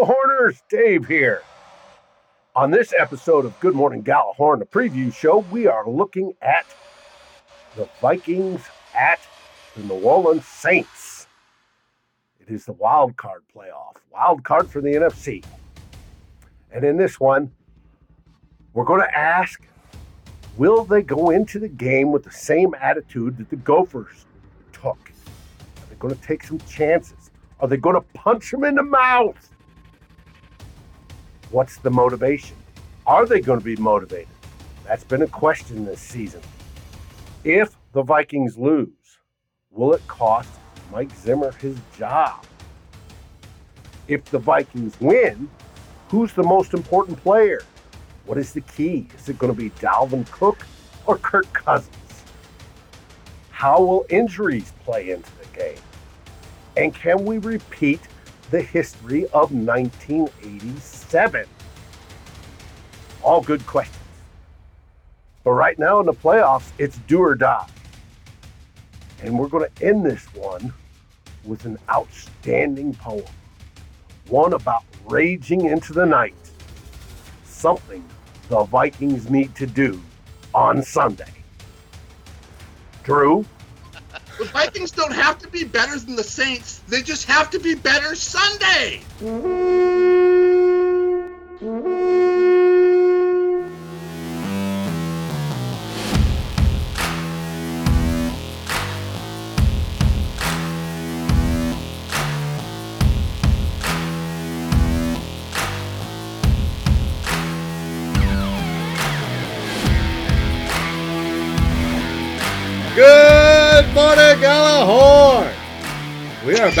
Gjallarhorners, Dave here. On this episode of Good Morning Gjallarhorn, the preview show, we are looking at the Vikings at the New Orleans Saints. It is the wild card playoff, wild card for the NFC. And in this one, we're going to ask will they go into the game with the same attitude that the Gophers took? Are they going to take some chances? Are they going to punch them in the mouth? What's the motivation? Are they going to be motivated? That's been a question this season. If the Vikings lose, will it cost Mike Zimmer his job? If the Vikings win, who's the most important player? What is the key? Is it going to be Dalvin Cook or Kirk Cousins? How will injuries play into the game? And can we repeat the history of 1987? All good questions. But right now in the playoffs, it's do or die. And we're going to end this one with an outstanding poem. One about raging into the night. Something the Vikings need to do on Sunday. Drew? The Vikings don't have to be better than the Saints. They just have to be better Sunday. Good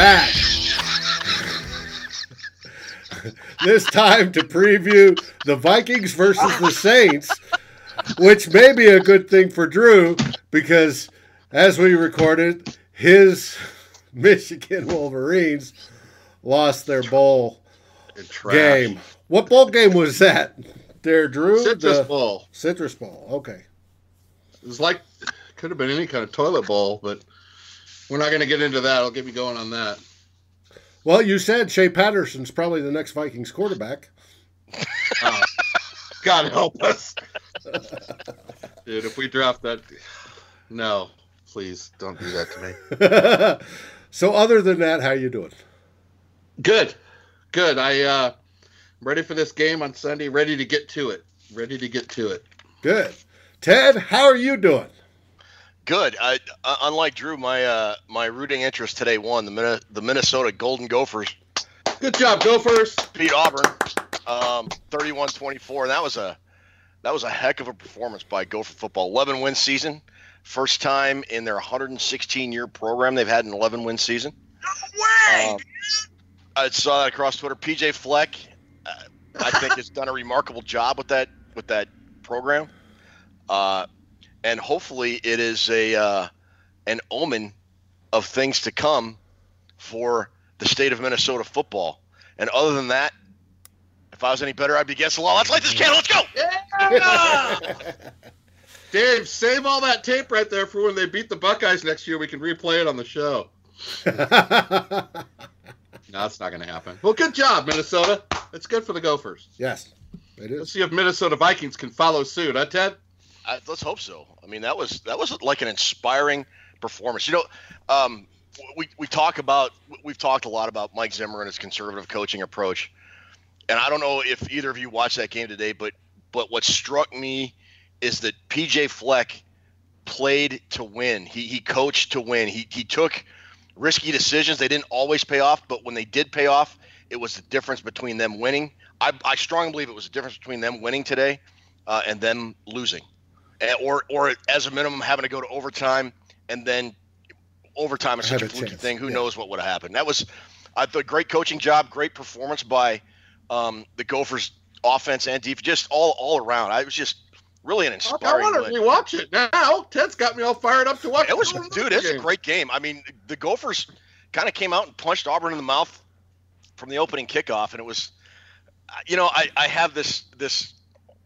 back. this time to preview the Vikings versus the Saints, which may be a good thing for Drew because as we recorded, his Michigan Wolverines lost their bowl game. What bowl game was that? There, Drew? Citrus The- Bowl. Citrus Bowl. Okay. It was like could have been any kind of toilet bowl, but we're not going to get into that. I'll get me going on that. Well, you said Shea Patterson's probably the next Vikings quarterback. Uh, God help us, dude. If we draft that, no, please don't do that to me. so, other than that, how you doing? Good, good. I uh, I'm ready for this game on Sunday. Ready to get to it. Ready to get to it. Good. Ted, how are you doing? Good. I, uh, unlike Drew, my uh, my rooting interest today won. The Min- the Minnesota Golden Gophers Good job, Gophers. beat Auburn, um, 31-24. And that was a that was a heck of a performance by Gopher football. 11 win season, first time in their 116 year program they've had an 11 win season. No way. Um, I saw that across Twitter. PJ Fleck, uh, I think, has done a remarkable job with that with that program, uh, and hopefully it is a uh, an omen of things to come for the state of Minnesota football. And other than that, if I was any better, I'd be guessing. the law. Let's light this candle. Let's go. Yeah! Dave, save all that tape right there for when they beat the Buckeyes next year. We can replay it on the show. No, that's not going to happen. Well, good job, Minnesota. It's good for the Gophers. yes, it Let's see if Minnesota Vikings can follow suit, huh, Ted? I, let's hope so. I mean, that was that was like an inspiring performance. You know, um, we we talk about we've talked a lot about Mike Zimmer and his conservative coaching approach, and I don't know if either of you watched that game today, but but what struck me is that PJ Fleck played to win. He he coached to win. He he took risky decisions. They didn't always pay off, but when they did pay off, it was the difference between them winning. I, I strongly believe it was the difference between them winning today uh, and them losing, or or as a minimum having to go to overtime and then overtime is such a fluky chance, thing. Who yeah. knows what would have happened? That was, I thought, great coaching job, great performance by um, the Gophers offense and defense, just all all around. I was just really an inspiring. I inspiring. want win. to rewatch it now. Ted's got me all fired up to watch. It was, dude. It was a great game. I mean, the Gophers kind of came out and punched Auburn in the mouth from the opening kickoff, and it was, you know, I, I have this this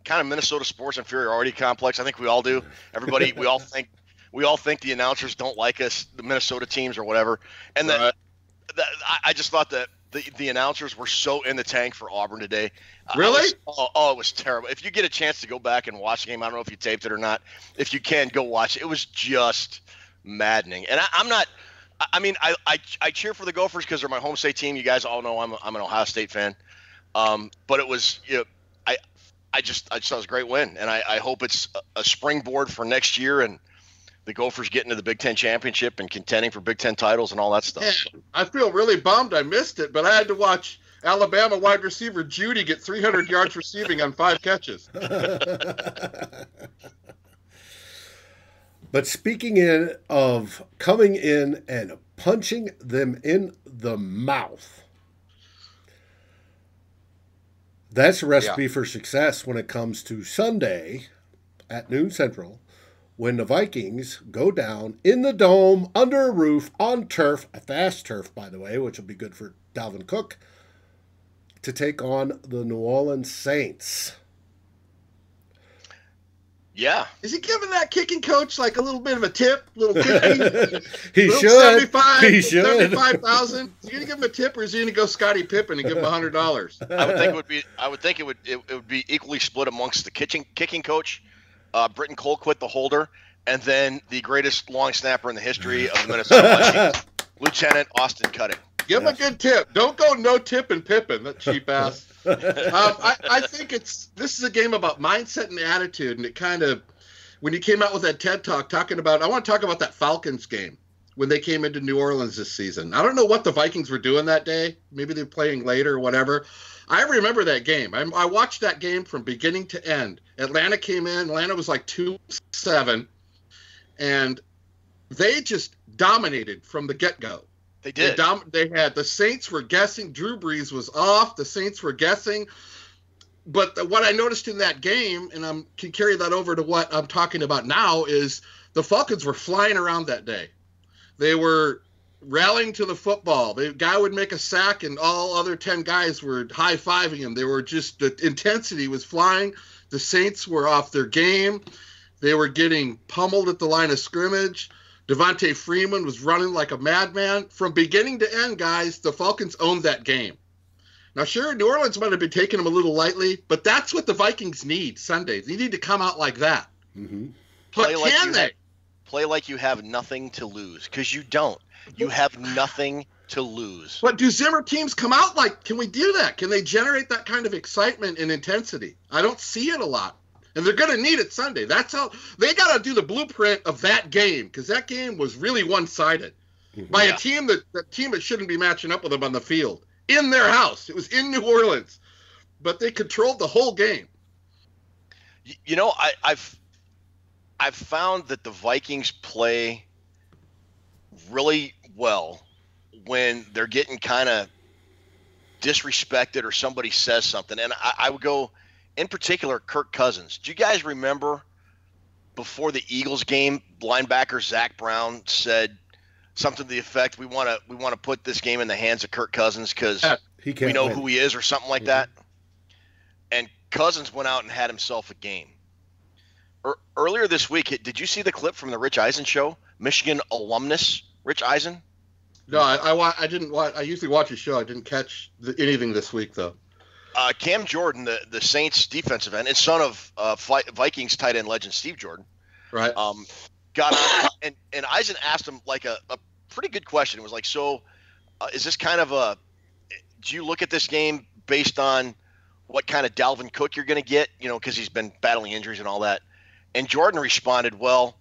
kind of Minnesota sports inferiority complex. I think we all do. Everybody, we all think we all think the announcers don't like us, the Minnesota teams or whatever, and that, Right. that I, I just thought that the the announcers were so in the tank for Auburn today. Really? was- oh, oh, it was terrible. If you get a chance to go back and watch the game, I don't know if you taped it or not. If you can, go watch it. It was just maddening. And I, I'm not. I- mean, I, I I cheer for the Gophers because they're my home state team. You guys all know I'm I'm an Ohio State fan. Um, but it was you know, I I just I just thought it was a great win, and I, I hope it's a, a springboard for next year and the Gophers getting to the Big Ten championship and contending for Big Ten titles and all that stuff. Yeah, I feel really bummed I missed it, but I had to watch Alabama wide receiver Jeudy get 300 yards receiving on five catches. but speaking in of coming in and punching them in the mouth, that's a recipe for success when it comes to Sunday at noon central when the Vikings go down in the dome under a roof on turf, a fast turf, by the way, which will be good for Dalvin Cook, to take on the New Orleans Saints. Yeah, Is he giving that kicking coach like a little bit of a tip, little 50, he little should. 75, He should. 75,000? Is he going to give him a tip or is he going to go Scottie Pippen and give him $100? I would think it would be. I would think it would. It, it would be equally split amongst the kitchen kicking coach, uh, Britton Colquitt, the holder, and then the greatest long snapper in the history of the Minnesota Vikings, Lieutenant Austin Cutting. Give him a good tip. Don't go no tip and Pippen, that cheap ass. um, I, I think it's this is a game about mindset and attitude, and it kind of when you came out with that TED talk talking about I want to talk about that Falcons game when they came into New Orleans this season. I don't know what the Vikings were doing that day. Maybe they're playing later or whatever. I remember that game. I, I watched that game from beginning to end. Atlanta came in. Atlanta was like two seven, and they just dominated from the get go. They They, did. dom- they had the Saints were guessing. Drew Brees was off. The Saints were guessing. But the, what I noticed in that game, and I can carry that over to what I'm talking about now, is the Falcons were flying around that day. They were rallying to the football. The guy would make a sack, and all other ten guys were high fiving him. They were just the intensity was flying. The Saints were off their game. They were getting pummeled at the line of scrimmage. Devonta Freeman was running like a madman. From beginning to end, guys, the Falcons owned that game. Now, sure, New Orleans might have been taking them a little lightly, but that's what the Vikings need Sunday. They need to come out like that. Mhm. But Play can you they? have- Play like you have nothing to lose, because you don't. You have nothing to lose. But do Zimmer teams come out like, can we do that? Can they generate that kind of excitement and intensity? I don't see it a lot. And they're going to need it Sunday. That's how they got to do the blueprint of that game because that game was really one sided mm-hmm. by Yeah. a team that, that team that shouldn't be matching up with them on the field in their house. It was in New Orleans, but they controlled the whole game. You know, I, I've I've found that the Vikings play really well when they're getting kind of disrespected or somebody says something. And I, I would go, in particular, Kirk Cousins. Do you guys remember before the Eagles game, linebacker Zach Brown said something to the effect, "We want to we want to put this game in the hands of Kirk Cousins because." Yeah. We know win. who he is or something like Mhm. that. And Cousins went out and had himself a game. Er, earlier this week, did you see the clip from the Rich Eisen show? Michigan alumnus Rich Eisen. No, I, I, wa- I didn't watch. I usually watch a show. I didn't catch the, anything this week though. Uh, Cam Jordan, the, the Saints defensive end, and son of uh, Vikings tight end legend Steve Jordan, Right. um, got on and, and Eisen asked him like a, a pretty good question. It was like, so uh, is this kind of a, do you look at this game based on what kind of Dalvin Cook you're going to get, you know, because he's been battling injuries and all that? And Jordan responded, well,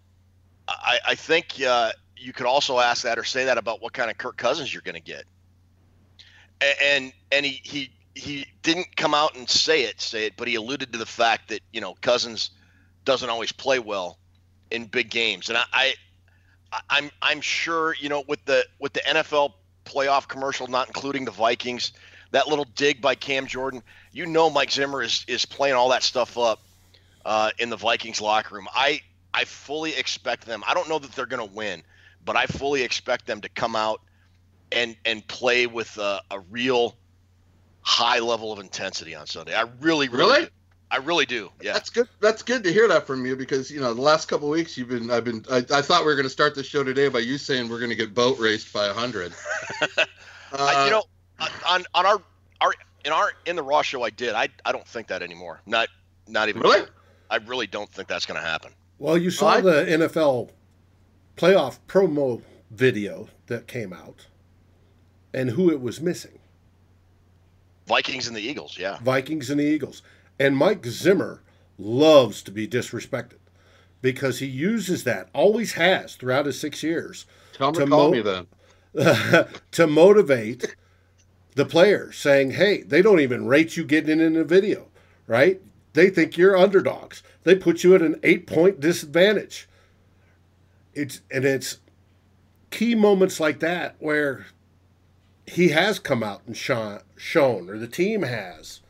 I, I think uh, you could also ask that or say that about what kind of Kirk Cousins you're going to get. And and he, he he didn't come out and say it, say it, but he alluded to the fact that you know Cousins doesn't always play well in big games, and I, I I'm I'm sure you know with the with the NFL playoff commercial not including the Vikings, that little dig by Cam Jordan, you know Mike Zimmer is is playing all that stuff up uh, in the Vikings locker room. I I fully expect them. I don't know that they're going to win, but I fully expect them to come out and and play with a, a real high level of intensity on Sunday. I really, really, Really? I really do. Yeah. That's good. That's good to hear that from you because you know the last couple of weeks you've been. I've been. I, I thought we were going to start the show today by you saying we're going to get boat raced by a hundred. Uh, I, you know, on on our our in our in the Raw show I did. I I don't think that anymore. Not not even Really? I really don't think that's going to happen. Well, you saw I- the NFL playoff promo video that came out and who it was missing Vikings and the Eagles, yeah. Vikings and the Eagles. And Mike Zimmer loves to be disrespected because he uses that, always has throughout his six years, Tell him To to call mo- me then. to motivate the players, saying, hey, they don't even rate you getting in the video, right? They think you're underdogs. They put you at an eight point disadvantage. It's and it's key moments like that where he has come out and shown, shown or the team has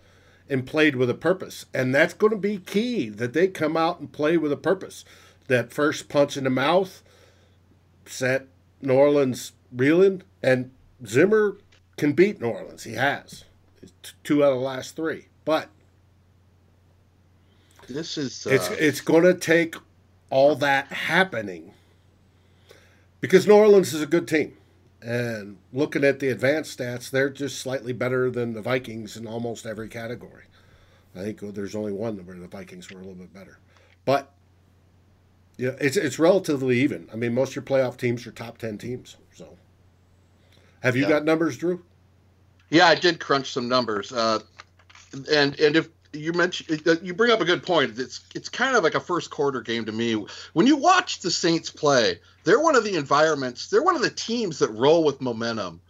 and played with a purpose. And that's going to be key that they come out and play with a purpose. That first punch in the mouth set New Orleans reeling, and Zimmer can beat New Orleans. He has It's two out of the last three, but This is. Uh, it's it's going to take all that happening because New Orleans is a good team, and looking at the advanced stats, they're just slightly better than the Vikings in almost every category. I think there's only one where the Vikings were a little bit better, but yeah, it's it's relatively even. I mean, most of your playoff teams are top ten teams. So, have you Yeah. got numbers, Drew? Yeah, I did crunch some numbers, uh, and and if you mentioned uh, you bring up a good point, it's it's kind of like a first quarter game to me. When you watch the Saints play, they're one of the environments, they're one of the teams that roll with momentum,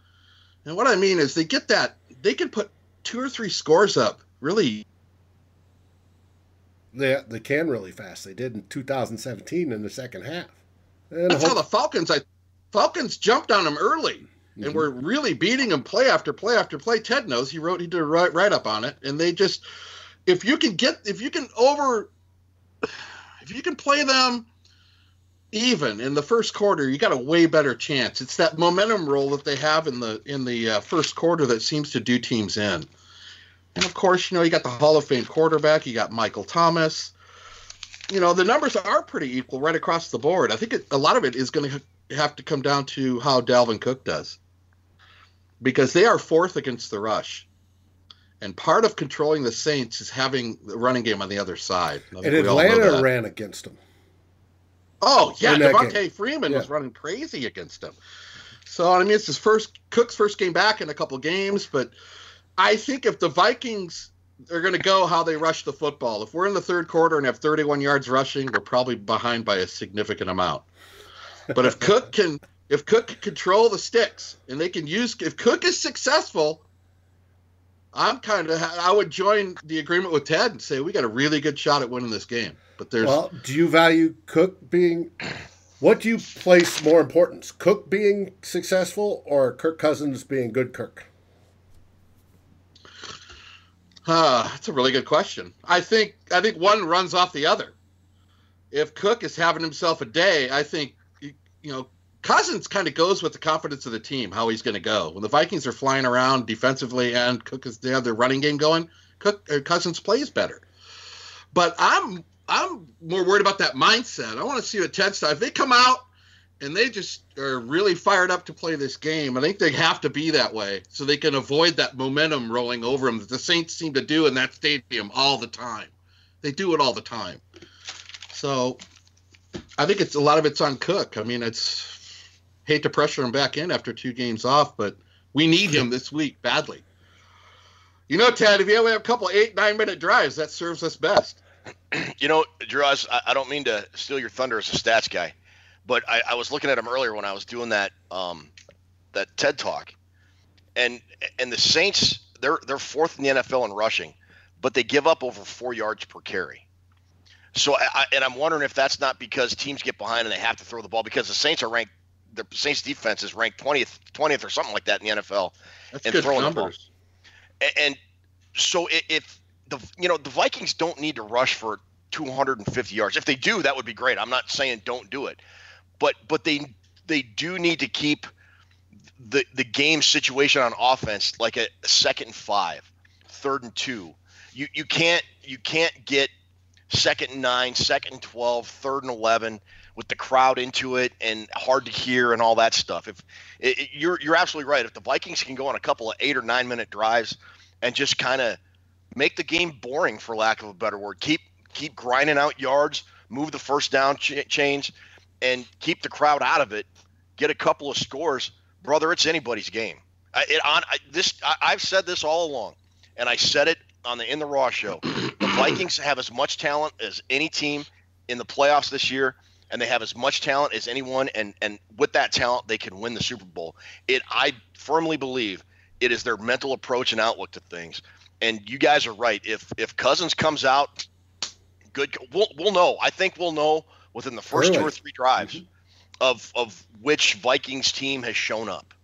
and what I mean is they get that they can put two or three scores up really. They they can really fast. They did in 2017 in the second half. And That's how the Falcons. I Falcons jumped on them early. and Mhm. we're really beating them play after play after play. Ted knows he wrote he did a write, write up on it, and they just if you can get if you can over if you can play them even in the first quarter, you got a way better chance. It's that momentum roll that they have in the in the uh, first quarter that seems to do teams in. And of course, you know you got the Hall of Fame quarterback, you got Michael Thomas. You know the numbers are pretty equal right across the board. I think it, a lot of it is going to have to come down to how Dalvin Cook does because they are fourth against the rush. And part of controlling the Saints is having the running game on the other side. And we all know Atlanta ran against them. Oh yeah, Devonta. Freeman Yeah. was running crazy against him. So I mean, it's his first Cook's first game back in a couple games, but I think if the Vikings are going to go how they rush the football, if we're in the third quarter and have 31 yards rushing, we're probably behind by a significant amount. But if Cook can, if Cook can control the sticks and they can use, if Cook is successful, I'm kind of, I would join the agreement with Ted and say we got a really good shot at winning this game. But there's, Well, do you value Cook being? What do you place more importance? Cook being successful or Kirk Cousins being good Kirk? Uh, that's a really good question. I think I think one runs off the other. If Cook is having himself a day, I think you you know Cousins kind of goes with the confidence of the team, how he's going to go. When the Vikings are flying around defensively and Cook is they have their running game going, Cook uh, Cousins plays better. But I'm I'm more worried about that mindset. I want to see what Ted. If they come out and they just are really fired up to play this game. I think they have to be that way so they can avoid that momentum rolling over them that the Saints seem to do in that stadium all the time. They do it all the time. So I think it's a lot of it's on Cook. I mean, it's hate to pressure him back in after two games off, but we need him this week badly. You know, Ted, if you only have a couple eight, nine minute drives, that serves us best. You know, Drew, I, I don't mean to steal your thunder as a stats guy, but I, I was looking at him earlier when I was doing that um, that TED talk, and and the Saints they're they're fourth in the NFL in rushing, but they give up over four yards per carry. So I and I'm wondering if that's not because teams get behind and they have to throw the ball because the Saints are ranked the Saints defense is ranked 20th 20th or something like that in the NFL. That's And good throwing the ball. numbers. A- and so if the you know the Vikings don't need to rush for 250 yards. If they do, that would be great. I'm not saying don't do it, but but they they do need to keep the the game situation on offense like a, second and five, third and two. You you can't you can't get second and nine, second and 12, third and 11 with the crowd into it and hard to hear and all that stuff. If it, it, you're you're absolutely right. If the Vikings can go on a couple of eight or nine minute drives and just kind of make the game boring, for lack of a better word, keep keep grinding out yards, move the first down ch- chains, and keep the crowd out of it. Get a couple of scores, brother. It's anybody's game. I, it, on I, this, I, I've said this all along, and I said it on the In the Raw show. The Vikings have as much talent as any team in the playoffs this year and they have as much talent as anyone and and with that talent they can win the Super Bowl. It I firmly believe it is their mental approach and outlook to things. And you guys are right. If if Cousins comes out good we'll we'll know. I think we'll know within the first Really? two or three drives Mhm. of of which Vikings team has shown up.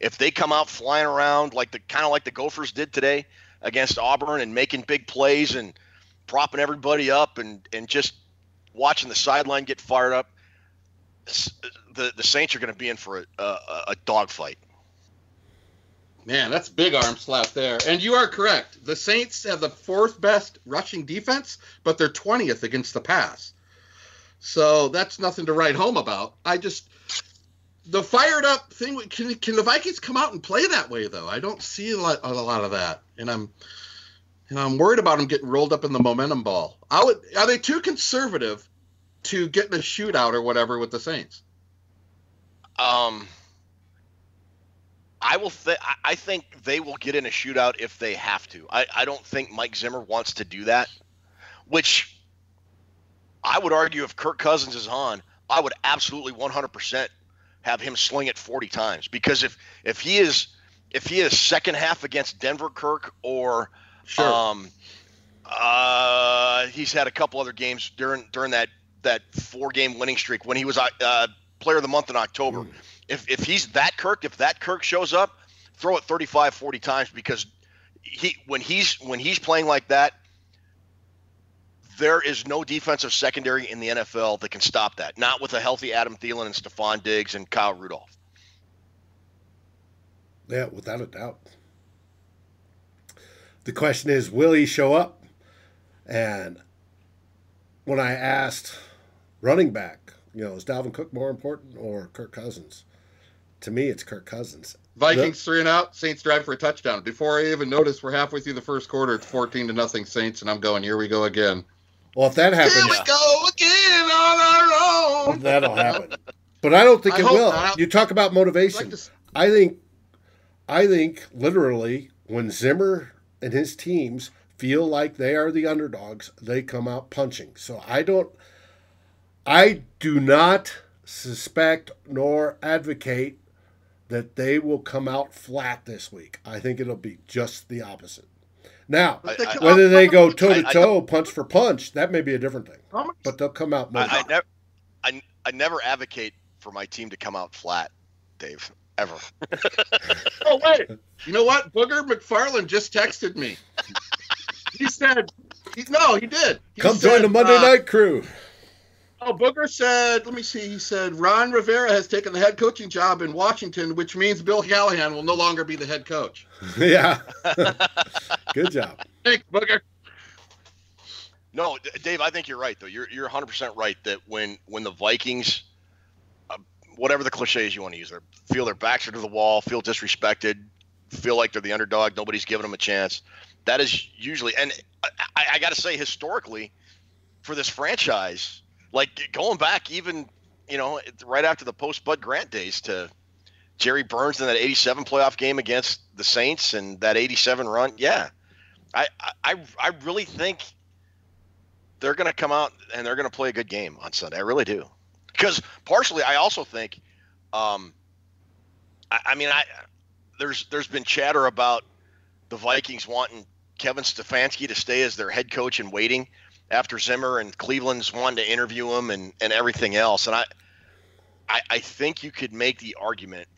If they come out flying around like the kind of like the Gophers did today against Auburn and making big plays and propping everybody up and and just watching the sideline get fired up, the the Saints are going to be in for a a, a dogfight. Man, that's big arm slap there. And you are correct. The Saints have the fourth best rushing defense, but they're 20th against the pass. So that's nothing to write home about. I just the fired up thing can can the Vikings come out and play that way though? I don't see a lot, a lot of that. And I'm and I'm worried about them getting rolled up in the momentum ball. Would are they too conservative to get in a shootout or whatever with the Saints? Um, I will. Th- I- I think they will get in a shootout if they have to. I, I don't think Mike Zimmer wants to do that. Which I would argue, if Kirk Cousins is on, I would absolutely 100% have him sling it 40 times because if if he is if he is second half against Denver, Kirk, or Sure. um, uh, he's had a couple other games during during that that four game winning streak when he was uh, player of the month in October. If if he's that Kirk, if that Kirk shows up, throw it 35, 40 times because he when he's when he's playing like that, there is no defensive secondary in the NFL that can stop that. Not with a healthy Adam Thielen and Stefon Diggs and Kyle Rudolph. Yeah, without a doubt. The question is, will he show up? And when I asked running back, you know, is Dalvin Cook more important or Kirk Cousins? To me, it's Kirk Cousins. Vikings three and out. Saints drive for a touchdown. Before I even notice, we're halfway through the first quarter. It's fourteen to nothing Saints, and I'm going. Here we go again. Well, if that happens, Here we go again on our own. that'll happen. But I don't think I it will. not. You talk about motivation. like I think, I think literally when Zimmer and his teams feel like they are the underdogs, they come out punching. So I don't, I do not suspect nor advocate that they will come out flat this week. I think it'll be just the opposite. Now, But I- whether out- they go toe to I- I toe, punch for punch, that may be a different thing. But they'll come out I, I never, I, I never advocate for my team to come out flat, Dave. Ever. Oh wait, you know what? Booger McFarland just texted me. He said, he, "No, he did. He Come said, join the Monday uh, Night Crew. Oh, Booger said, let me see. He said Ron Rivera has taken the head coaching job in Washington, which means Bill Callahan will no longer be the head coach. yeah. Good job. Thanks, Booger. No, Dave, I think you're right though. You're you're 100% right that when when the Vikings whatever the clichés you want to use, they feel their backs are to the wall, feel disrespected, feel like they're the underdog, nobody's giving them a chance. That is usually and I, I got to say historically for this franchise, like going back even, you know, right after the post Bud Grant days to Jerry Burns in that 87 playoff game against the Saints and that 87 run. Yeah. I, I, I really think they're going to come out and they're going to play a good game on Sunday. I really do. Because partially, I also think, um, I, I mean, I there's there's been chatter about the Vikings wanting Kevin Stefanski to stay as their head coach and waiting after Zimmer and Cleveland's wanting to interview him and, and everything else. And I, I I think you could make the argument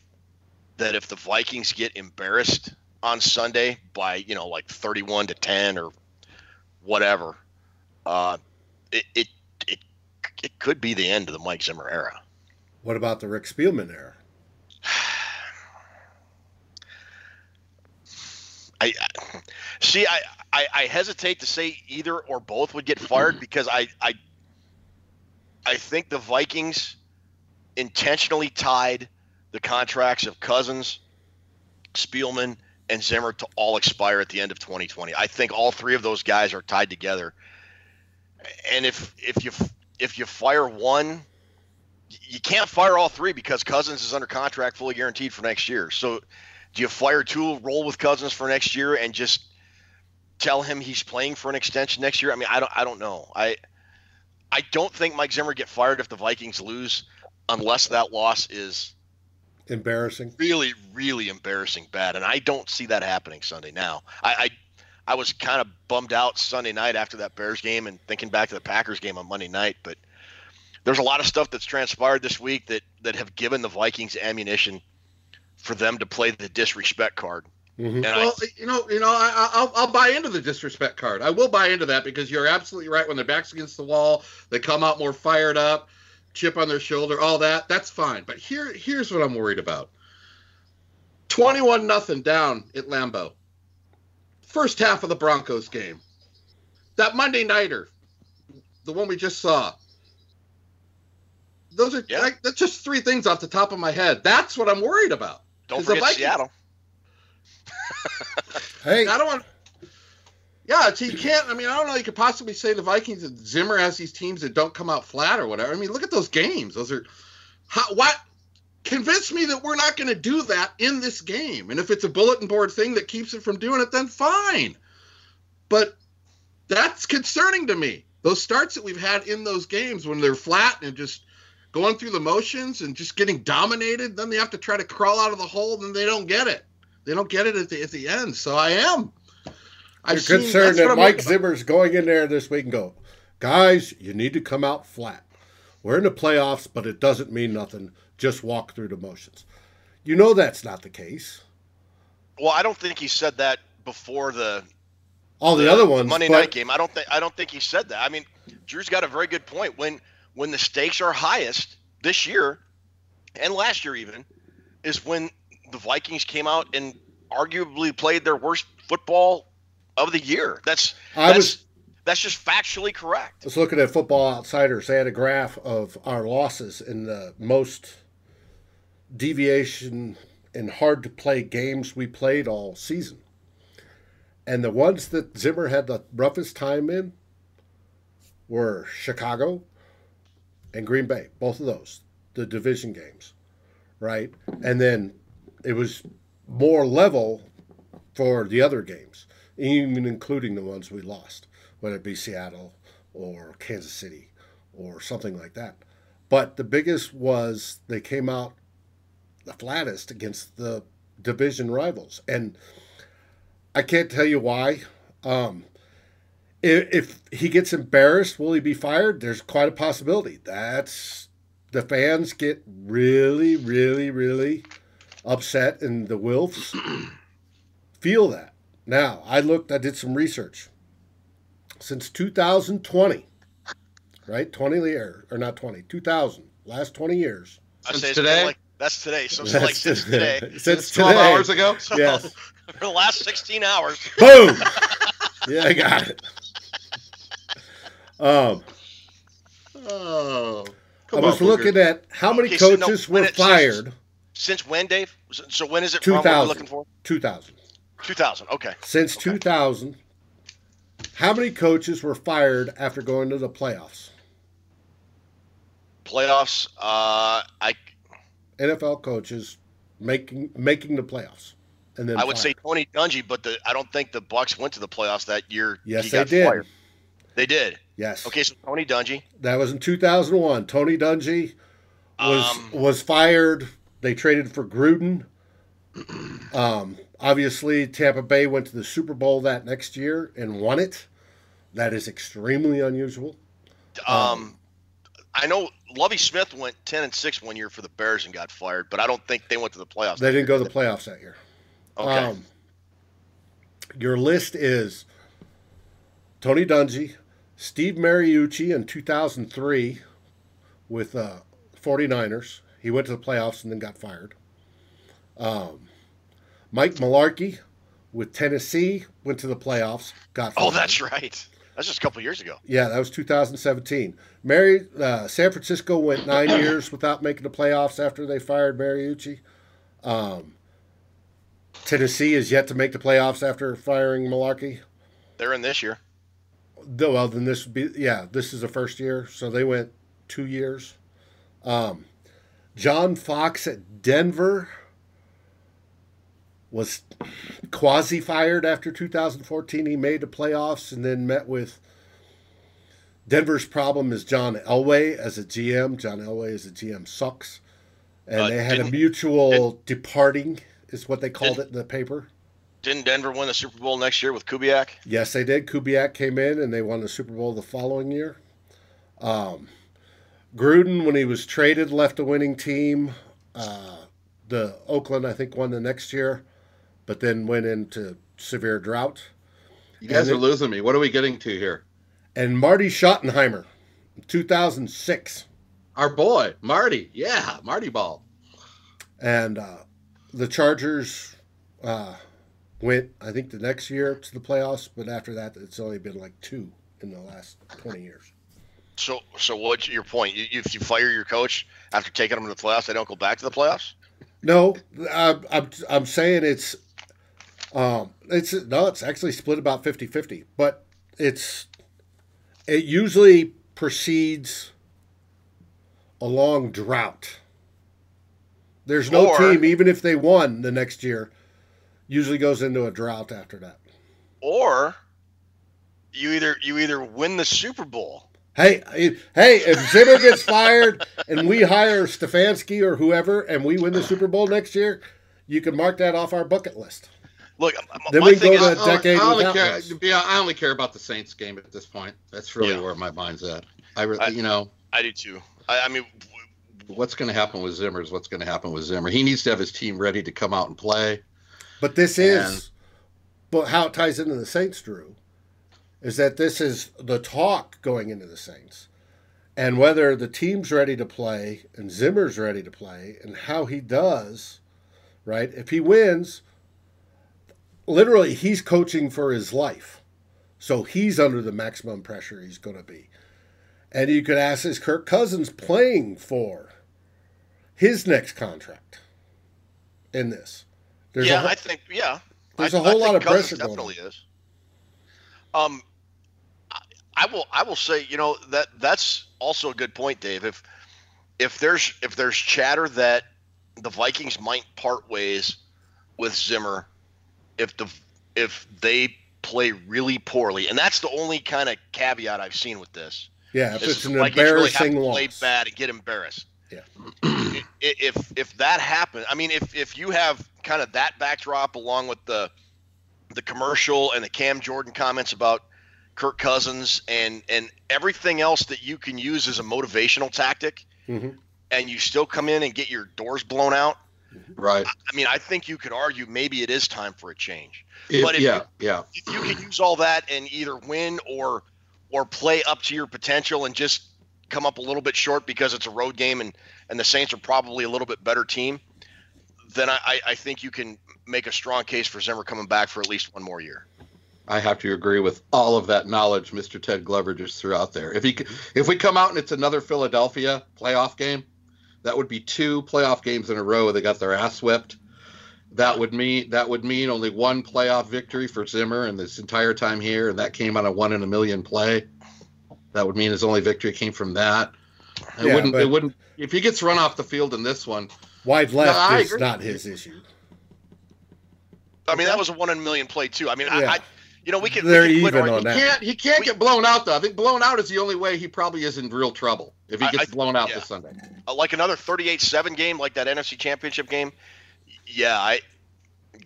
that if the Vikings get embarrassed on Sunday by you know like 31 to 10 or whatever, uh, it, it it it could be the end of the Mike Zimmer era. What about the Rick Spielman era? I, I see. I I, I hesitate to say either or both would get fired because I, I I think the Vikings intentionally tied the contracts of Cousins, Spielman, and Zimmer to all expire at the end of 2020. I think all three of those guys are tied together. And if if you if you fire one, you can't fire all three because Cousins is under contract, fully guaranteed for next year. So, do you fire two, roll with Cousins for next year, and just tell him he's playing for an extension next year? I mean, I don't, I don't know. I, I don't think Mike Zimmer get fired if the Vikings lose, unless that loss is Embarrassing. really, really embarrassing bad, and I don't see that happening Sunday. Now, I, I, I was kind of bummed out Sunday night after that Bears game, and thinking back to the Packers game on Monday night, but there's a lot of stuff that's transpired this week that that have given the Vikings ammunition for them to play the disrespect card. Mhm. And Well, I, you know, you know, I, I- I'll, I'll buy into the disrespect card. I will buy into that because you're absolutely right. When their backs against the wall, they come out more fired up, chip on their shoulder, all that. That's fine. But here, here's what I'm worried about. Twenty-one nothing down at Lambeau. First half of the Broncos game. That Monday nighter, the one we just saw. Those are Yeah. like, that's just three things off the top of my head. That's what I'm worried about. don't 'cause the forget Vikings- Seattle. Hey, I don't want. Yeah, so you can't. I mean, I don't know. You could possibly say the Vikings and Zimmer has these teams that don't come out flat or whatever. I mean, look at those games. Those are. How, what? Convince me that we're not going to do that in this game. And if it's a bulletin board thing that keeps it from doing it, then fine. But that's concerning to me. Those starts that we've had in those games when they're flat and just going through the motions and just getting dominated, then they have to try to crawl out of the hole, and they don't get it. They don't get it at the at the end. So I am. I'm concerned that Mike. Zimmer's going in there this week and go, guys, you need to come out flat. We're in the playoffs, but it doesn't mean nothing. Just walk through the motions. You know that's not the case. Well, I don't think he said that before the All the, other ones, Monday but night game. I don't think I don't think he said that. I mean, Drew's got a very good point. When when the stakes are highest this year and last year even is when the Vikings came out and arguably played their worst football of the year. That's I that's was that's just factually correct. I was looking at Football Outsiders. They had a graph of our losses in the most deviation and hard to play games we played all season. And the ones that Zimmer had the roughest time in were Chicago and Green Bay, both of those, the division games, right? And then it was more level for the other games, even including the ones we lost, whether it be Seattle or Kansas City or something like that. But the biggest was they came out the flattest against the division rivals. And I can't tell you why. Um, if, if he gets embarrassed, will he be fired? There's quite a possibility. That's the fans get really, really, really upset, and the Wilfs feel that. Now, I looked, I did some research. Since 2020, right? 20 years, or not 20, 2000, last 20 years. I Since say today? Like, that's today. So it's like since today. Since Twelve today. hours ago. So Yes. for the last 16 hours. Boom! yeah, I got it. Um, Oh. I was on, looking Booger. at how many Okay, so no, coaches were it fired. Since when, Dave? So when is it from? What are 2000. looking for? 2000. 2000. Okay. Since 2000, how many coaches were fired after going to the playoffs? Playoffs. Uh, I NFL coaches making making the playoffs, and then I would fired. say Tony Dungy, but the I don't think the Bucs went to the playoffs that year. yes, he they did. fired. They did. Yes, Okay, so Tony Dungy. that was in 2001. Tony Dungy was Um, was fired. They traded for Gruden. Um, obviously, Tampa Bay went to the Super Bowl that next year and won it. That is extremely unusual. Um, I know Lovie Smith went 10 and 6 one year for the Bears and got fired, but I don't think they went to the playoffs. They didn't go to the playoffs that year. Okay. Um, your list is Tony Dungy, Steve Mariucci in 2003 with uh, 49ers. He went to the playoffs and then got fired. Um, Mike Mularkey with Tennessee, went to the playoffs. Got Oh, that's right. That's just a couple years ago. Yeah, that was 2017. Mary, uh, San Francisco went nine years without making the playoffs after they fired Mariucci. Um, Tennessee is yet to make the playoffs after firing Mularkey. They're in this year. Though, Well, then this would be yeah. This is the first year, so they went two years. Um, John Fox at Denver was quasi fired after 2014. He made the playoffs and then met with Denver's problem is John Elway as a GM. John Elway as a GM sucks, and Uh, they had a mutual departing, is what they called it in the paper. Didn't Denver win the Super Bowl next year with Kubiak? Yes, they did. Kubiak came in and they won the Super Bowl the following year. Um, Gruden, when he was traded, left a winning team. Uh, the Oakland, I think, won the next year, but then went into severe drought. You guys And are it- losing me. What are we getting to here? And Marty Schottenheimer, 2006. Our boy, Marty. Yeah, Marty Ball. And uh, the Chargers uh, went, I think, the next year to the playoffs, but after that, it's only been like two in the last 20 years. So, so what's your point? You, if you fire your coach after taking them to the playoffs, they don't go back to the playoffs. No, I'm, I'm, I'm saying it's, um, it's no, it's actually split about 50-50, but it's, it usually precedes a long drought. There's no Or- team, even if they won the next year, usually goes into a drought after that. Or you either you either win the Super Bowl. Hey, hey, if Zimmer gets fired and we hire Stefanski or whoever and we win the Super Bowl next year, you can mark that off our bucket list. Look, m- Then my we thing go is, A decade I only care. Yeah, I only care about the Saints game at this point. That's really Yeah. where my mind's at. I, re- I- you know, I do too. I, I mean, what's going to happen with Zimmer is what's going to happen with Zimmer. He needs to have his team ready to come out and play. But this And- is, but how it ties into the Saints, Drew, is that this is the talk going into the Saints. And whether the team's ready to play and Zimmer's ready to play and how he does, right? If he wins, literally he's coaching for his life. So he's under the maximum pressure he's going to be. And you could ask, is Kirk Cousins playing for his next contract in this? There's yeah, whole- I think yeah. there's I- a whole lot of pressure Cousins going Definitely is. Um, I, I will. I will say, you know that that's also a good point, Dave. If if there's if there's chatter that the Vikings might part ways with Zimmer, if the if they play really poorly, and that's the only kind of caveat I've seen with this. Yeah, if it's an really have embarrassing play loss. bad and get embarrassed. Yeah. If if that happens, I mean, if if you have kind of that backdrop along with the the commercial and the Cam Jordan comments about Kirk Cousins and and everything else that you can use as a motivational tactic, Mhm. and you still come in and get your doors blown out. Right. I mean, I think you could argue maybe it is time for a change. If- But if yeah, yeah. If you can use all that and either win or or play up to your potential and just come up a little bit short because it's a road game and and the Saints are probably a little bit better team, then I, I- I think you can make a strong case for Zimmer coming back for at least one more year. I have to agree with all of that knowledge Mr. Ted Glover just threw out there. If he if we come out and it's another Philadelphia playoff game, that would be two playoff games in a row they got their ass whipped. That would mean that would mean only one playoff victory for Zimmer in this entire time here, and that came on a one in a million play. That would mean his only victory came from that. It Yeah, wouldn't. but- It wouldn't. If he gets run off the field in this one, Wide left No, is agree. not his issue. I mean, that was a one in a million play too. I mean, Yeah. I, I you know, we can They're we can quit even arguing- on that. he can't. He can't We- get blown out though. I think blown out is the only way he probably is in real trouble if he gets I- blown out yeah. this Sunday. uh, like another 38-7 game like that NFC Championship game. Yeah, I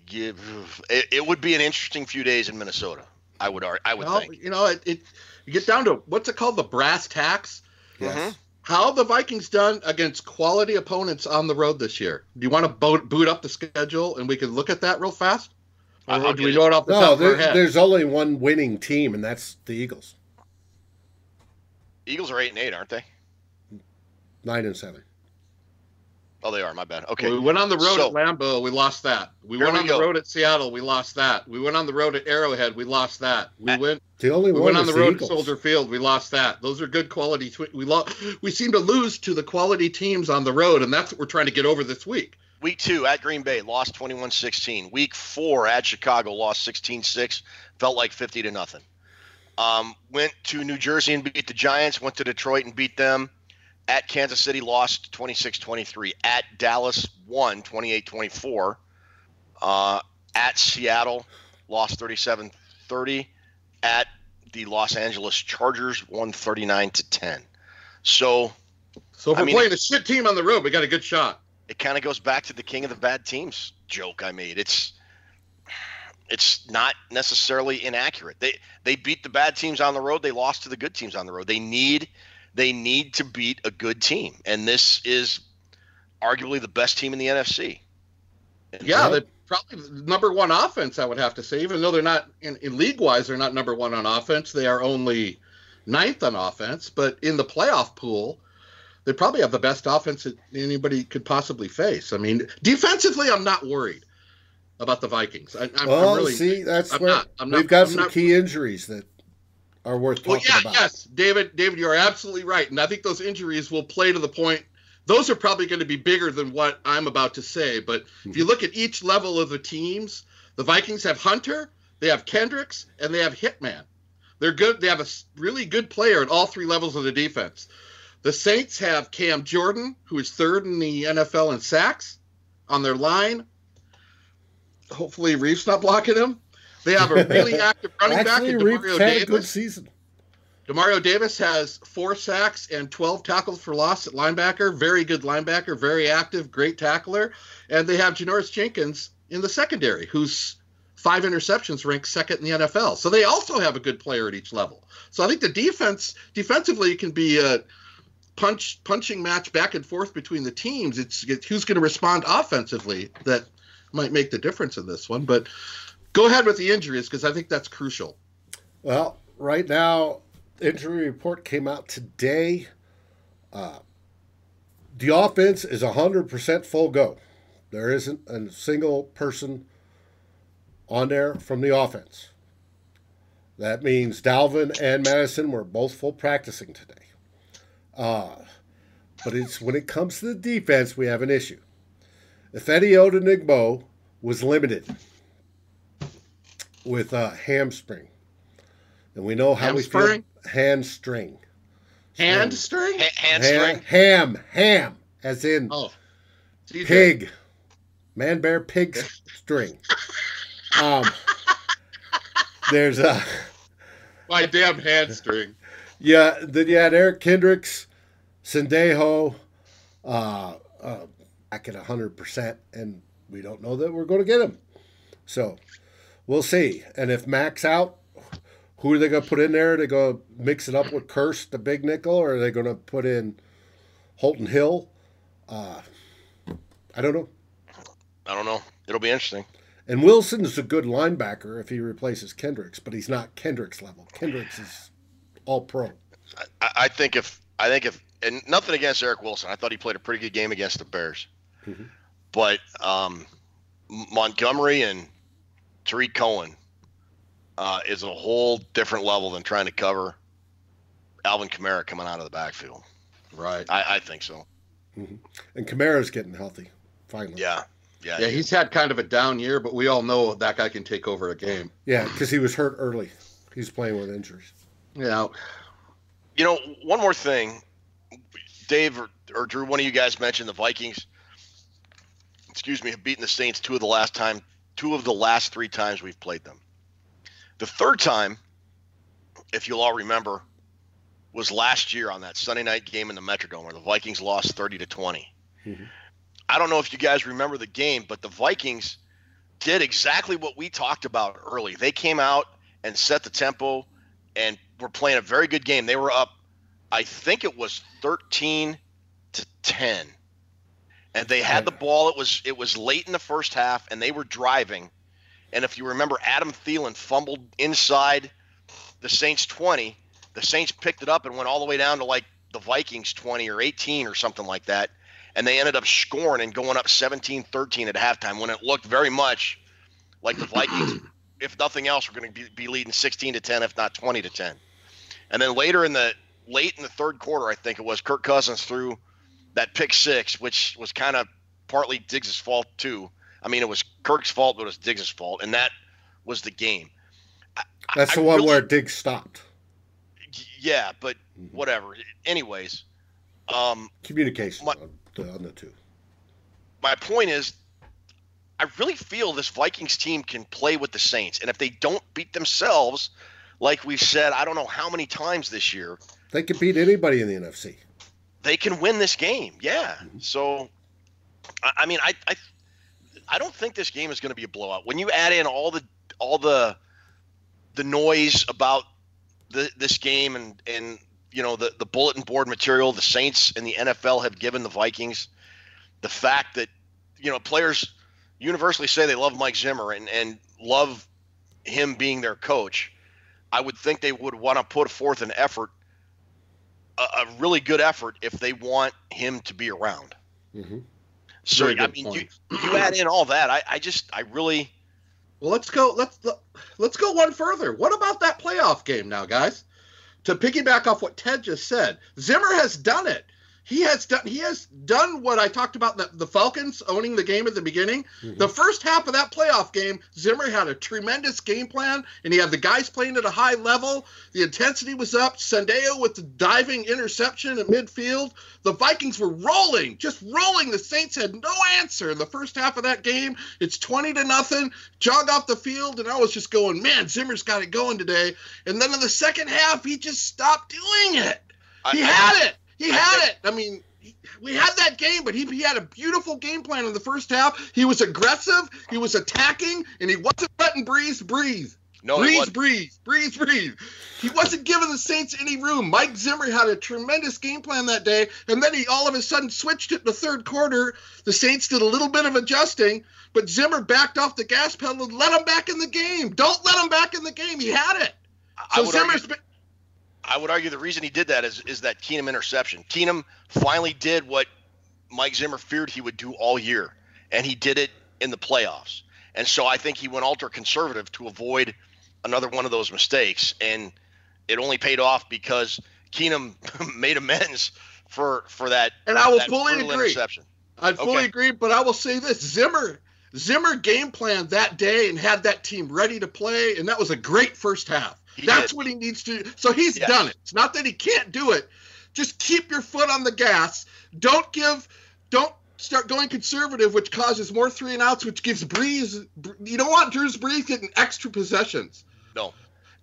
give it, it would be an interesting few days in Minnesota. I would ar- I would Well, think. you know, it, it you get down to what's it called, the brass tacks. Yes. Mhm. How the Vikings done against quality opponents on the road this year? Do you want to boot, boot up the schedule and we can look at that real fast? Or do we know it off the No, top of there, our head? there's only one winning team, and that's the Eagles, Eagles are eight and eight, aren't they? nine and seven. Oh, they are. My bad. Okay. We went on the road So- at Lambeau. We lost that. We Here went we on the go. road at Seattle. We lost that. We went on the road at Arrowhead. We lost that. We Uh, went. The only We one went on is the road at Soldier Field. We lost that. Those are good quality. Tw- we lo- We seem to lose to the quality teams on the road, and that's what we're trying to get over this week. Week two at Green Bay, lost 21 16. Week four at Chicago, lost 16 6. Felt like 50 to nothing. Um, went to New Jersey and beat the Giants. Went to Detroit and beat them. At Kansas City, lost 26 23. At Dallas, won 28 24. Uh, at Seattle, lost 37 30. At the Los Angeles Chargers, won 39 to 10. So So if I we're mean- playing a shit team on the road, we got a good shot. It kind of goes back to the king of the bad teams joke I made. It's it's not necessarily inaccurate. They they beat the bad teams on the road. They lost to the good teams on the road. They need they need to beat a good team, and this is arguably the best team in the NFC. Yeah, Yeah. they probably number one offense. I would have to say, even though they're not in, in league wise, they're not number one on offense. They are only ninth on offense, but in the playoff pool, they probably have the best offense that anybody could possibly face. I mean, defensively, I'm not worried about the Vikings. I, I'm, Well, I'm really. see, that's I'm where not- I'm not- we've got I'm some not- key injuries that are worth Well, talking yeah, about. yes, David. David, you are absolutely right, and I think those injuries will play to the point. Those are probably going to be bigger than what I'm about to say. But if you hmm. look at each level of the teams, the Vikings have Hunter, they have Kendricks, and they have Hitman. They're good. They have a really good player at all three levels of the defense. The Saints have Cam Jordan, who is third in the NFL in sacks on their line. Hopefully, Reiff's not blocking him. They have a really active running back Actually, in Reeves Demario had a good season. Demario Davis has four sacks and 12 tackles for loss at linebacker. Very good linebacker, very active, great tackler. And they have Janoris Jenkins in the secondary, who's five interceptions, ranked second in the NFL. So they also have a good player at each level. So I think the defense, defensively, can be a punch punching match back and forth between the teams. It's, it's who's going to respond offensively that might make the difference in this one. But go ahead with the injuries because I think that's crucial. Well, right now, injury report came out today. Uh, the offense is 100% full go. There isn't a single person on there from the offense. That means Dalvin and Madison were both full practicing today. Uh, but it's when it comes to the defense, we have an issue. Ifeadi Odenigbo was limited with a hamstring, and we know how we Hamstring? feel hamstring. Hand string? Ha- Ham, hamstring. ham, ham, as in Oh, pig, man, bear, pig string. Um, there's a My damn hand string. Yeah. Then you had Eric Kendricks, Sendejo, uh, uh, back at hundred percent, and we don't know that we're going to get him. So we'll see. And if Mac's out, who are they going to put in there? Are they going to mix it up with Kearse, the big nickel, or are they going to put in Holton Hill? Uh, I don't know. I don't know. It'll be interesting. And Wilson's a good linebacker if he replaces Kendricks, but he's not Kendricks level. Kendricks is all pro. I, I think if I think if and nothing against Eric Wilson, I thought he played a pretty good game against the Bears, Mhm. but um, Montgomery and Tarik Cohen uh, is a whole different level than trying to cover Alvin Kamara coming out of the backfield. Right. I, I think so. And Kamara's getting healthy, finally. Yeah, yeah, Yeah, he's had kind of a down year, but we all know that guy can take over a game. Yeah, because he was hurt early. He's playing with injuries. Yeah. You know, one more thing, Dave or, or Drew, one of you guys mentioned the Vikings. Excuse me, have beaten the Saints two of the last time, two of the last three times we've played them. The third time, if you'll all remember, was last year on that Sunday night game in the Metrodome where the Vikings lost thirty to 20 Mhm. I don't know if you guys remember the game, but the Vikings did exactly what we talked about early. They came out and set the tempo and were playing a very good game. They were up, I think it was 13 to 10. And they had the ball. It was it was late in the first half and they were driving. And if you remember Adam Thielen fumbled inside the Saints 20. The Saints picked it up and went all the way down to like the Vikings 20 or 18 or something like that. and they ended up scoring and going up 17-13 at halftime when it looked very much like the Vikings, if nothing else, were going to be, be leading 16 to 10, if not 20 to 10. And then later in the late in the third quarter, I think it was Kirk Cousins threw that pick six, which was kind of partly Diggs' fault too. I mean, it was Kirk's fault, but it was Diggs' fault, and that was the game. I- That's I the one really- where Diggs stopped. yeah, but Mhm. whatever. Anyways, um, Communication My- on, the, on the two. my point is, I really feel this Vikings team can play with the Saints, and if they don't beat themselves, like we've said, I don't know how many times this year, They can beat anybody in the NFC. they can win this game. Yeah. Mm-hmm. So, I, I mean, I, I, I don't think this game is going to be a blowout. When you add in all the all the the noise about the, this game and and you know the the bulletin board material the Saints and the NFL have given the Vikings, the fact that you know players universally say they love Mike Zimmer and and love him being their coach. I would think they would want to put forth an effort a, a really good effort if they want him to be around. hmm So I mean, you, you add in all that, I, I just I really Well, let's go. Let's let's go one further. What about that playoff game now, guys? To piggyback off what Ted just said, Zimmer has done it. He has done. He has done what I talked about the, the Falcons owning the game at the beginning. Mhm. The first half of that playoff game, Zimmer had a tremendous game plan, and he had the guys playing at a high level. The intensity was up. Sendejo with the diving interception at midfield. The Vikings were rolling, just rolling. The Saints had no answer in the first half of that game. It's 20 to nothing. Jog off the field, and I was just going, man, Zimmer's got it going today. And then in the second half, he just stopped doing it. He I- had it. He had it. I mean, we had that game, but he, he had a beautiful game plan in the first half. He was aggressive, he was attacking, and he wasn't letting Brees breathe. no, wasn't. breathe, breeze, breathe. He wasn't giving the Saints any room. Mike Zimmer had a tremendous game plan that day, and then he all of a sudden switched it in the third quarter. The Saints did a little bit of adjusting, but Zimmer backed off the gas pedal and let him back in the game. Don't let him back in the game. He had it. So Zimmer's argue, been, I would argue the reason he did that is is that Keenum interception. Keenum finally did what Mike Zimmer feared he would do all year, and he did it in the playoffs. And so I think he went ultra conservative to avoid another one of those mistakes, and it only paid off because Keenum made amends for for that. and I will fully agree. interception. I fully Okay. agree, but I will say this: Zimmer, Zimmer game planned that day and had that team ready to play, and that was a great first half. He That's did. what he needs to. do. So he's Yes. done it. It's not that he can't do it. Just keep your foot on the gas. Don't give. Don't start going conservative, which causes more three and outs, which gives Brees. You don't want Drew's Brees getting extra possessions. No,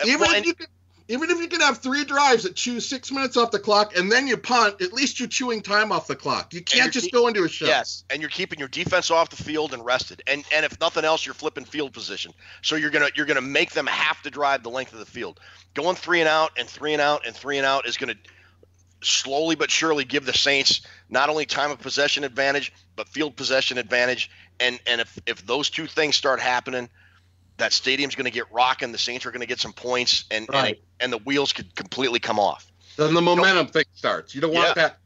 Even Well, if you can, even if you can have three drives that chew six minutes off the clock and then you punt, at least you're chewing time off the clock. You can't just keep- go into a shell. Yes, and you're keeping your defense off the field and rested, and and if nothing else, you're flipping field position. So you're gonna you're gonna make them have to drive the length of the field. Going three and out and three and out and three and out is gonna slowly but surely give the Saints not only time of possession advantage but field possession advantage. And and if if those two things start happening, that stadium's gonna get rocking. The Saints are gonna get some points, and Right. and, and the wheels could completely come off. Then the momentum thing starts. You don't want Yeah. that.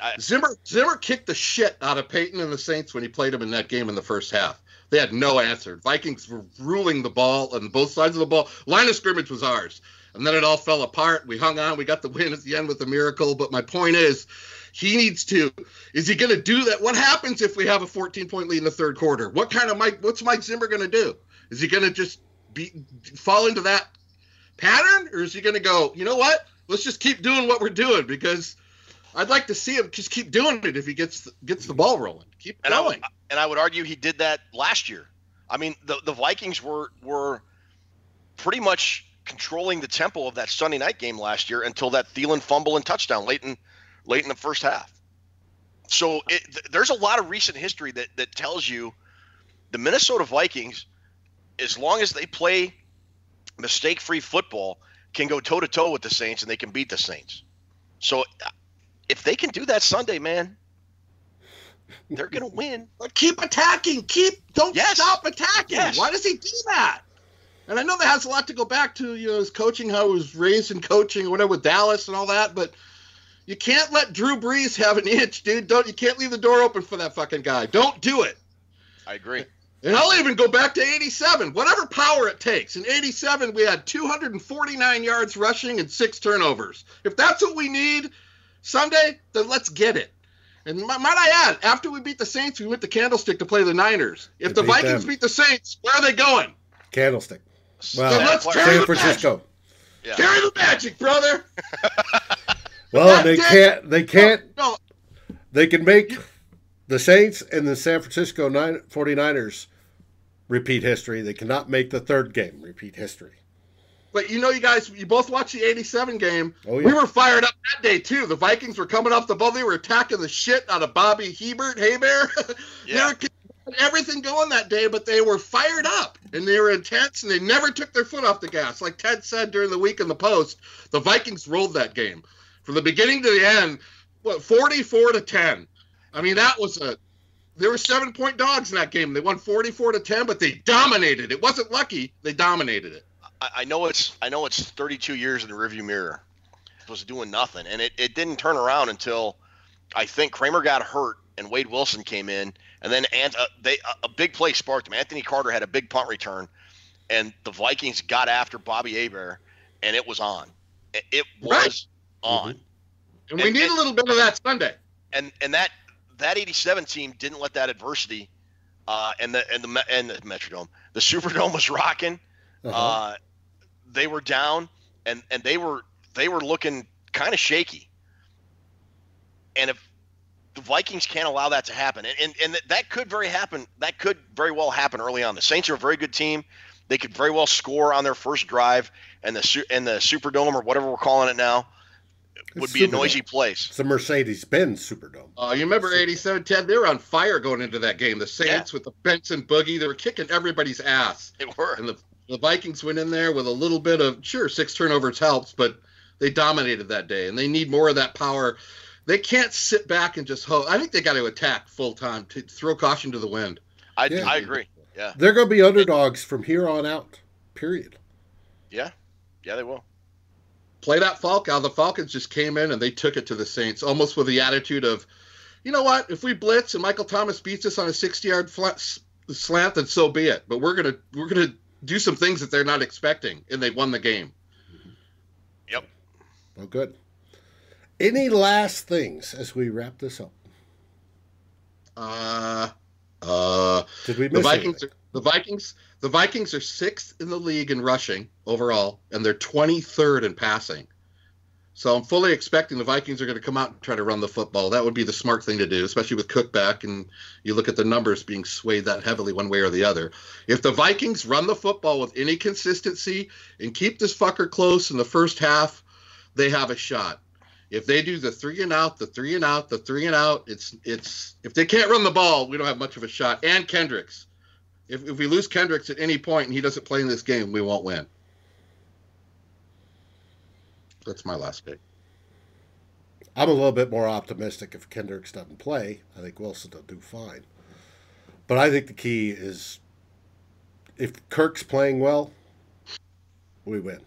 I- Zimmer Zimmer kicked the shit out of Payton and the Saints when he played him in that game in the first half. They had no answer. Vikings were ruling the ball on both sides of the ball. Line of scrimmage was ours. And then it all fell apart. We hung on. We got the win at the end with a miracle. But my point is, he needs to. Is he going to do that? What happens if we have a 14 point lead in the third quarter? What kind of Mike? What's Mike Zimmer going to do? Is he going to just be fall into that pattern, or is he going to go? You know what? Let's just keep doing what we're doing because I'd like to see him just keep doing it if he gets the, gets the ball rolling. Keep And I, going. would, and I would argue he did that last year. I mean, the, the Vikings were were pretty much controlling the tempo of that Sunday night game last year until that Thielen fumble and touchdown late in late in the first half. So it, th- there's a lot of recent history that that tells you the Minnesota Vikings, as long as they play mistake-free football, can go toe to toe with the Saints and they can beat the Saints. So if they can do that Sunday, man, they're gonna win. But keep attacking. Keep don't Yes. stop attacking. Yes. Why does he do that? And I know that has a lot to go back to you know his coaching, how he was raised in coaching or whatever with Dallas and all that. But You can't let Drew Brees have an inch, dude. Don't you can't leave the door open for that fucking guy. Don't do it. I agree. And I'll even go back to 87. Whatever power it takes. In 87, we had 249 yards rushing and six turnovers. If that's what we need Sunday, then let's get it. And might I add, after we beat the Saints, we went to Candlestick to play the Niners. If We the beat Vikings them. beat the Saints, where are they going? Candlestick. Well, So let's carry San the Francisco. Yeah. Carry the magic, brother. Well, they That can't. They can't. No, They can make the Saints and the San Francisco nine, 49ers repeat history. They cannot make the third game repeat history. But you know, you guys, you both watched the 87 game. Oh, yeah. We were fired up that day, too. The Vikings were coming off the ball. They were attacking the shit out of Bobby Hebert, Hey Bear. Yeah. they were everything going that day, but they were fired up and they were intense and they never took their foot off the gas. Like Ted said during the week in the post, the Vikings rolled that game from the beginning to the end. What, 44 to 10. I mean, that was a. There were seven point dogs in that game. They won 44 to 10, but they dominated. It wasn't lucky. They dominated it. I, I know it's I know it's 32 years in the rearview mirror. It was doing nothing, and it, it didn't turn around until I think Kramer got hurt and Wade Wilson came in, and then and uh, they a, a big play sparked them. Anthony Carter had a big punt return, and the Vikings got after Bobby Hebert, and it was on. It, it was Right. on, And we need and- a little bit of that Sunday. and and that that 87 team didn't let that adversity, uh, and the and the and the Metrodome, the Superdome was rocking. Uh-huh. Uh, they were down, and and they were they were looking kind of shaky. And if the Vikings can't allow that to happen, and, and and that could very happen, that could very well happen early on. The Saints are a very good team. They could very well score on their first drive, and the and the Superdome or whatever we're calling it now would It's be a Superdome. noisy place. it's a Mercedes Benz Superdome. Uh, you remember 87 Ted? They were on fire going into that game. The Saints with the Benson boogie, they were kicking everybody's ass. They were. And the, the Vikings went in there with a little bit of, sure, six turnovers helps, but they dominated that day. And they need more of that power. They can't sit back and just hope. I think they got to attack full time to throw caution to the wind. I, Yeah. I agree. Yeah, They're going to be underdogs from here on out. Period. yeah, yeah. They will. Play that Falcon. The Falcons just came in and they took it to the Saints, almost with the attitude of, you know what? If we blitz and Michael Thomas beats us on a 60-yard flat, slant, then so be it. But we're gonna we're gonna do some things that they're not expecting, and they won the game. Yep. Well, good. Any last things as we wrap this up? Uh, uh, Did we the miss Vikings. anything? Are, the Vikings. The Vikings are sixth in the league in rushing overall, and they're 23rd in passing. So I'm fully expecting the Vikings are going to come out and try to run the football. That would be the smart thing to do, especially with Cook back, and you look at the numbers being swayed that heavily one way or the other. If the Vikings run the football with any consistency and keep this fucker close in the first half, they have a shot. If they do the three and out, the three and out, the three and out, it's it's if they can't run the ball, we don't have much of a shot. And Kendricks, if if we lose Kendricks at any point and he doesn't play in this game, we won't win. That's my last pick. I'm a little bit more optimistic if Kendricks doesn't play. I think Wilson will do fine. But I think the key is if Kirk's playing well, we win.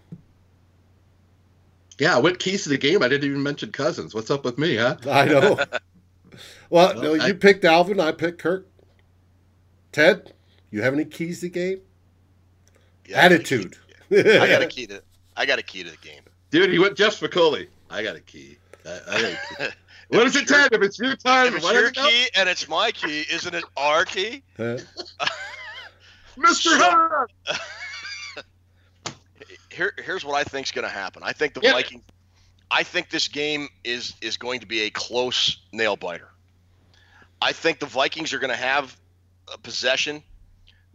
Yeah, what keys to the game? I didn't even mention Cousins. What's up with me, huh? I know. well, Well, no, I- you picked Alvin, I picked Kirk. Ted, you have any keys to the game? Yeah, I got a Attitude. I got a key to. I got a key to the game. Dude, he went Jeff Spicoli. I got a key. I, I got a key. what is If it, it's your- Ted? If it's your time, If it's your is it key and it's my key, isn't it our key? Huh? Mr. So- Here, here's what I think's going to happen. I think the Yeah. Vikings. I think this game is is going to be a close nail biter. I think the Vikings are going to have a possession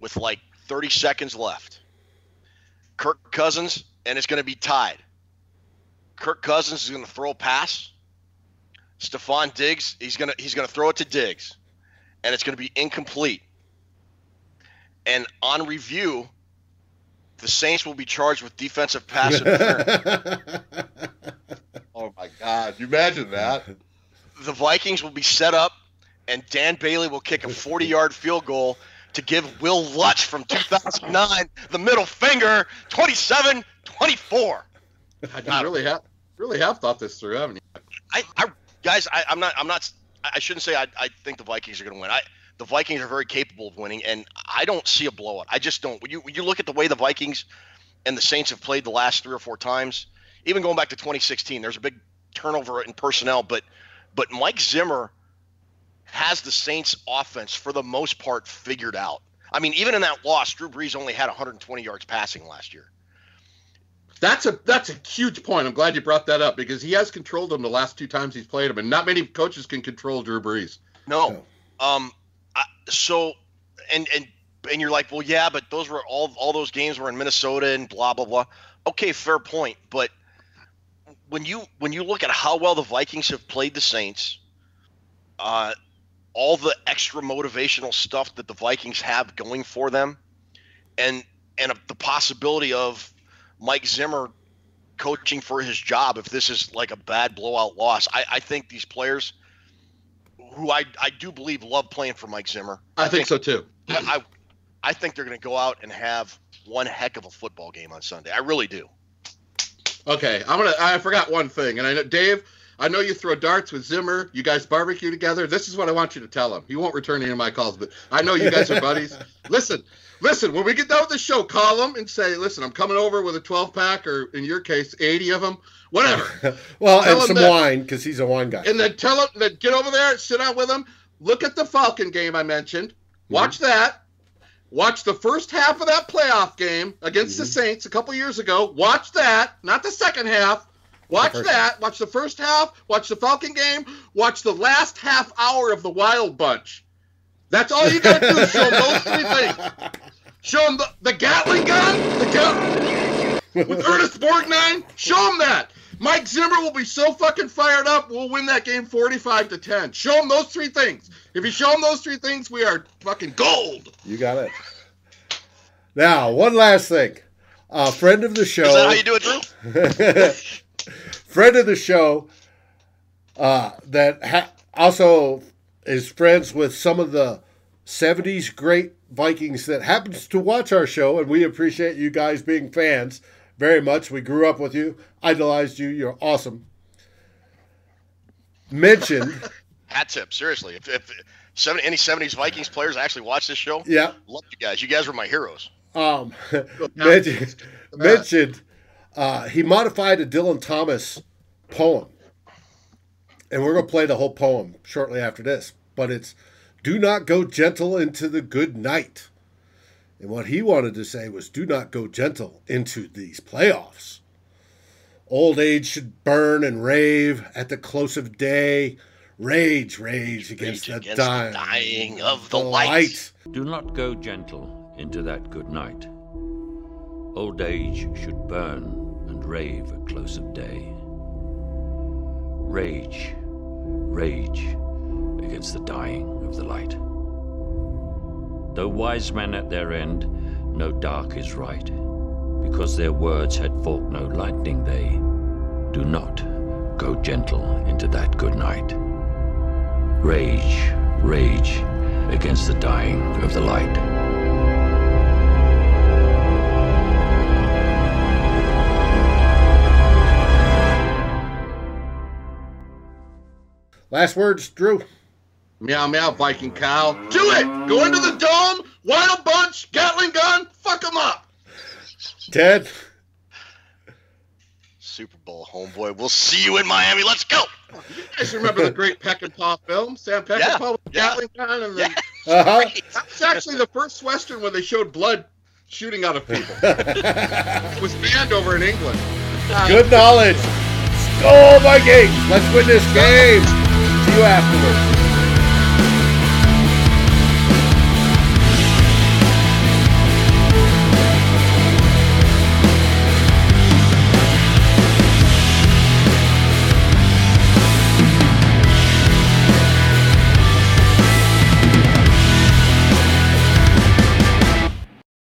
with like 30 seconds left. Kirk Cousins, and it's going to be tied. Kirk Cousins is going to throw a pass. Stefon Diggs, he's going to he's going to throw it to Diggs, and it's going to be incomplete. And on review, the Saints will be charged with defensive pass interference. Oh, my God. You imagine that? the Vikings will be set up, and Dan Bailey will kick a 40 yard field goal to give Wil Lutz from 2009 the middle finger 27 24. God, you really have, really have thought this through, haven't you? I, I guys, I, I'm not, I'm not, I shouldn't say I, I think the Vikings are going to win. I, the Vikings are very capable of winning, and I don't see a blowout. I just don't. When you when you look at the way the Vikings and the Saints have played the last three or four times, even going back to 2016, there's a big turnover in personnel, but but Mike Zimmer has the Saints offense for the most part figured out. I mean, even in that loss, Drew Brees only had 120 yards passing last year. That's a that's a huge point. I'm glad you brought that up because he has controlled them the last two times he's played them, and not many coaches can control Drew Brees. No. Um. I, so, and and and you're like, well, yeah, but those were all all those games were in Minnesota and blah blah blah. Okay, fair point, but when you when you look at how well the Vikings have played the Saints, uh, all the extra motivational stuff that the Vikings have going for them, and and the possibility of Mike Zimmer coaching for his job if this is like a bad blowout loss. I, I think these players, who I I do believe love playing for Mike Zimmer. I, think, so too. I I, I think they're going to go out and have one heck of a football game on Sunday. I really do. Okay, I'm gonna. I forgot one thing, and I know Dave. I know you throw darts with Zimmer. You guys barbecue together. This is what I want you to tell him. He won't return any of my calls, but I know you guys are buddies. listen, listen. When we get done with the show, call him and say, "Listen, I'm coming over with a 12 pack, or in your case, 80 of them, whatever." well, Tell and some that- wine because he's a wine guy. and then tell him that get over there, sit down with him, look at the Falcon game I mentioned, watch mm-hmm. that, watch the first half of that playoff game against the mm-hmm. Saints a couple years ago. Watch that, not the second half. Watch first that. Watch the first half. Watch the Falcon game. Watch the last half hour of the Wild Bunch. That's all you got to do is show them those three things. Show them the, the Gatling gun, the gun, with Ernest Borgnine. Show him that. Mike Zimmer will be so fucking fired up. We'll win that game 45 to 10. Show him those three things. If you show him those three things, we are fucking gold. You got it. Now, one last thing. A friend of the show. Is that how you do it, Drew? friend of the show uh, that ha- also is friends with some of the 70s great Vikings that happens to watch our show, and we appreciate you guys being fans very much. We grew up with you, idolized you. You're awesome. Mentioned, Hat tip, seriously. If, if 70, any 70s Vikings players actually watch this show, yeah, love you guys. You guys were my heroes. um, mentioned, mentioned uh, he modified a Dylan Thomas poem. And we're going to play the whole poem shortly after this. But it's Do not go gentle into the good night. And what he wanted to say was Do not go gentle into these playoffs. Old age should burn and rave at the close of day. Rage, rage against, Rage the, against the dying, dying of the light. Do not go gentle into that good night. Old age should burn and rave at close of day. Rage, rage against the dying of the light. Though wise men at their end, no dark is right, because their words had forked no lightning, they do not go gentle into that good night. Rage, rage against the dying of the light. Last words, Drew. Meow, meow, Viking cow. Do it! Go into the dome, wild bunch, Gatling gun, fuck them up! Ted. Super Bowl homeboy. We'll see you in Miami. Let's go. You guys remember the great Peckinpah film? Sam Peckinpah Yeah, with yeah. Gatling gun? And then, Uh-huh. That's actually the first Western where they showed blood shooting out of people. it was banned over in England. Good knowledge. Skol Vikings. Let's win this game. You afterwards.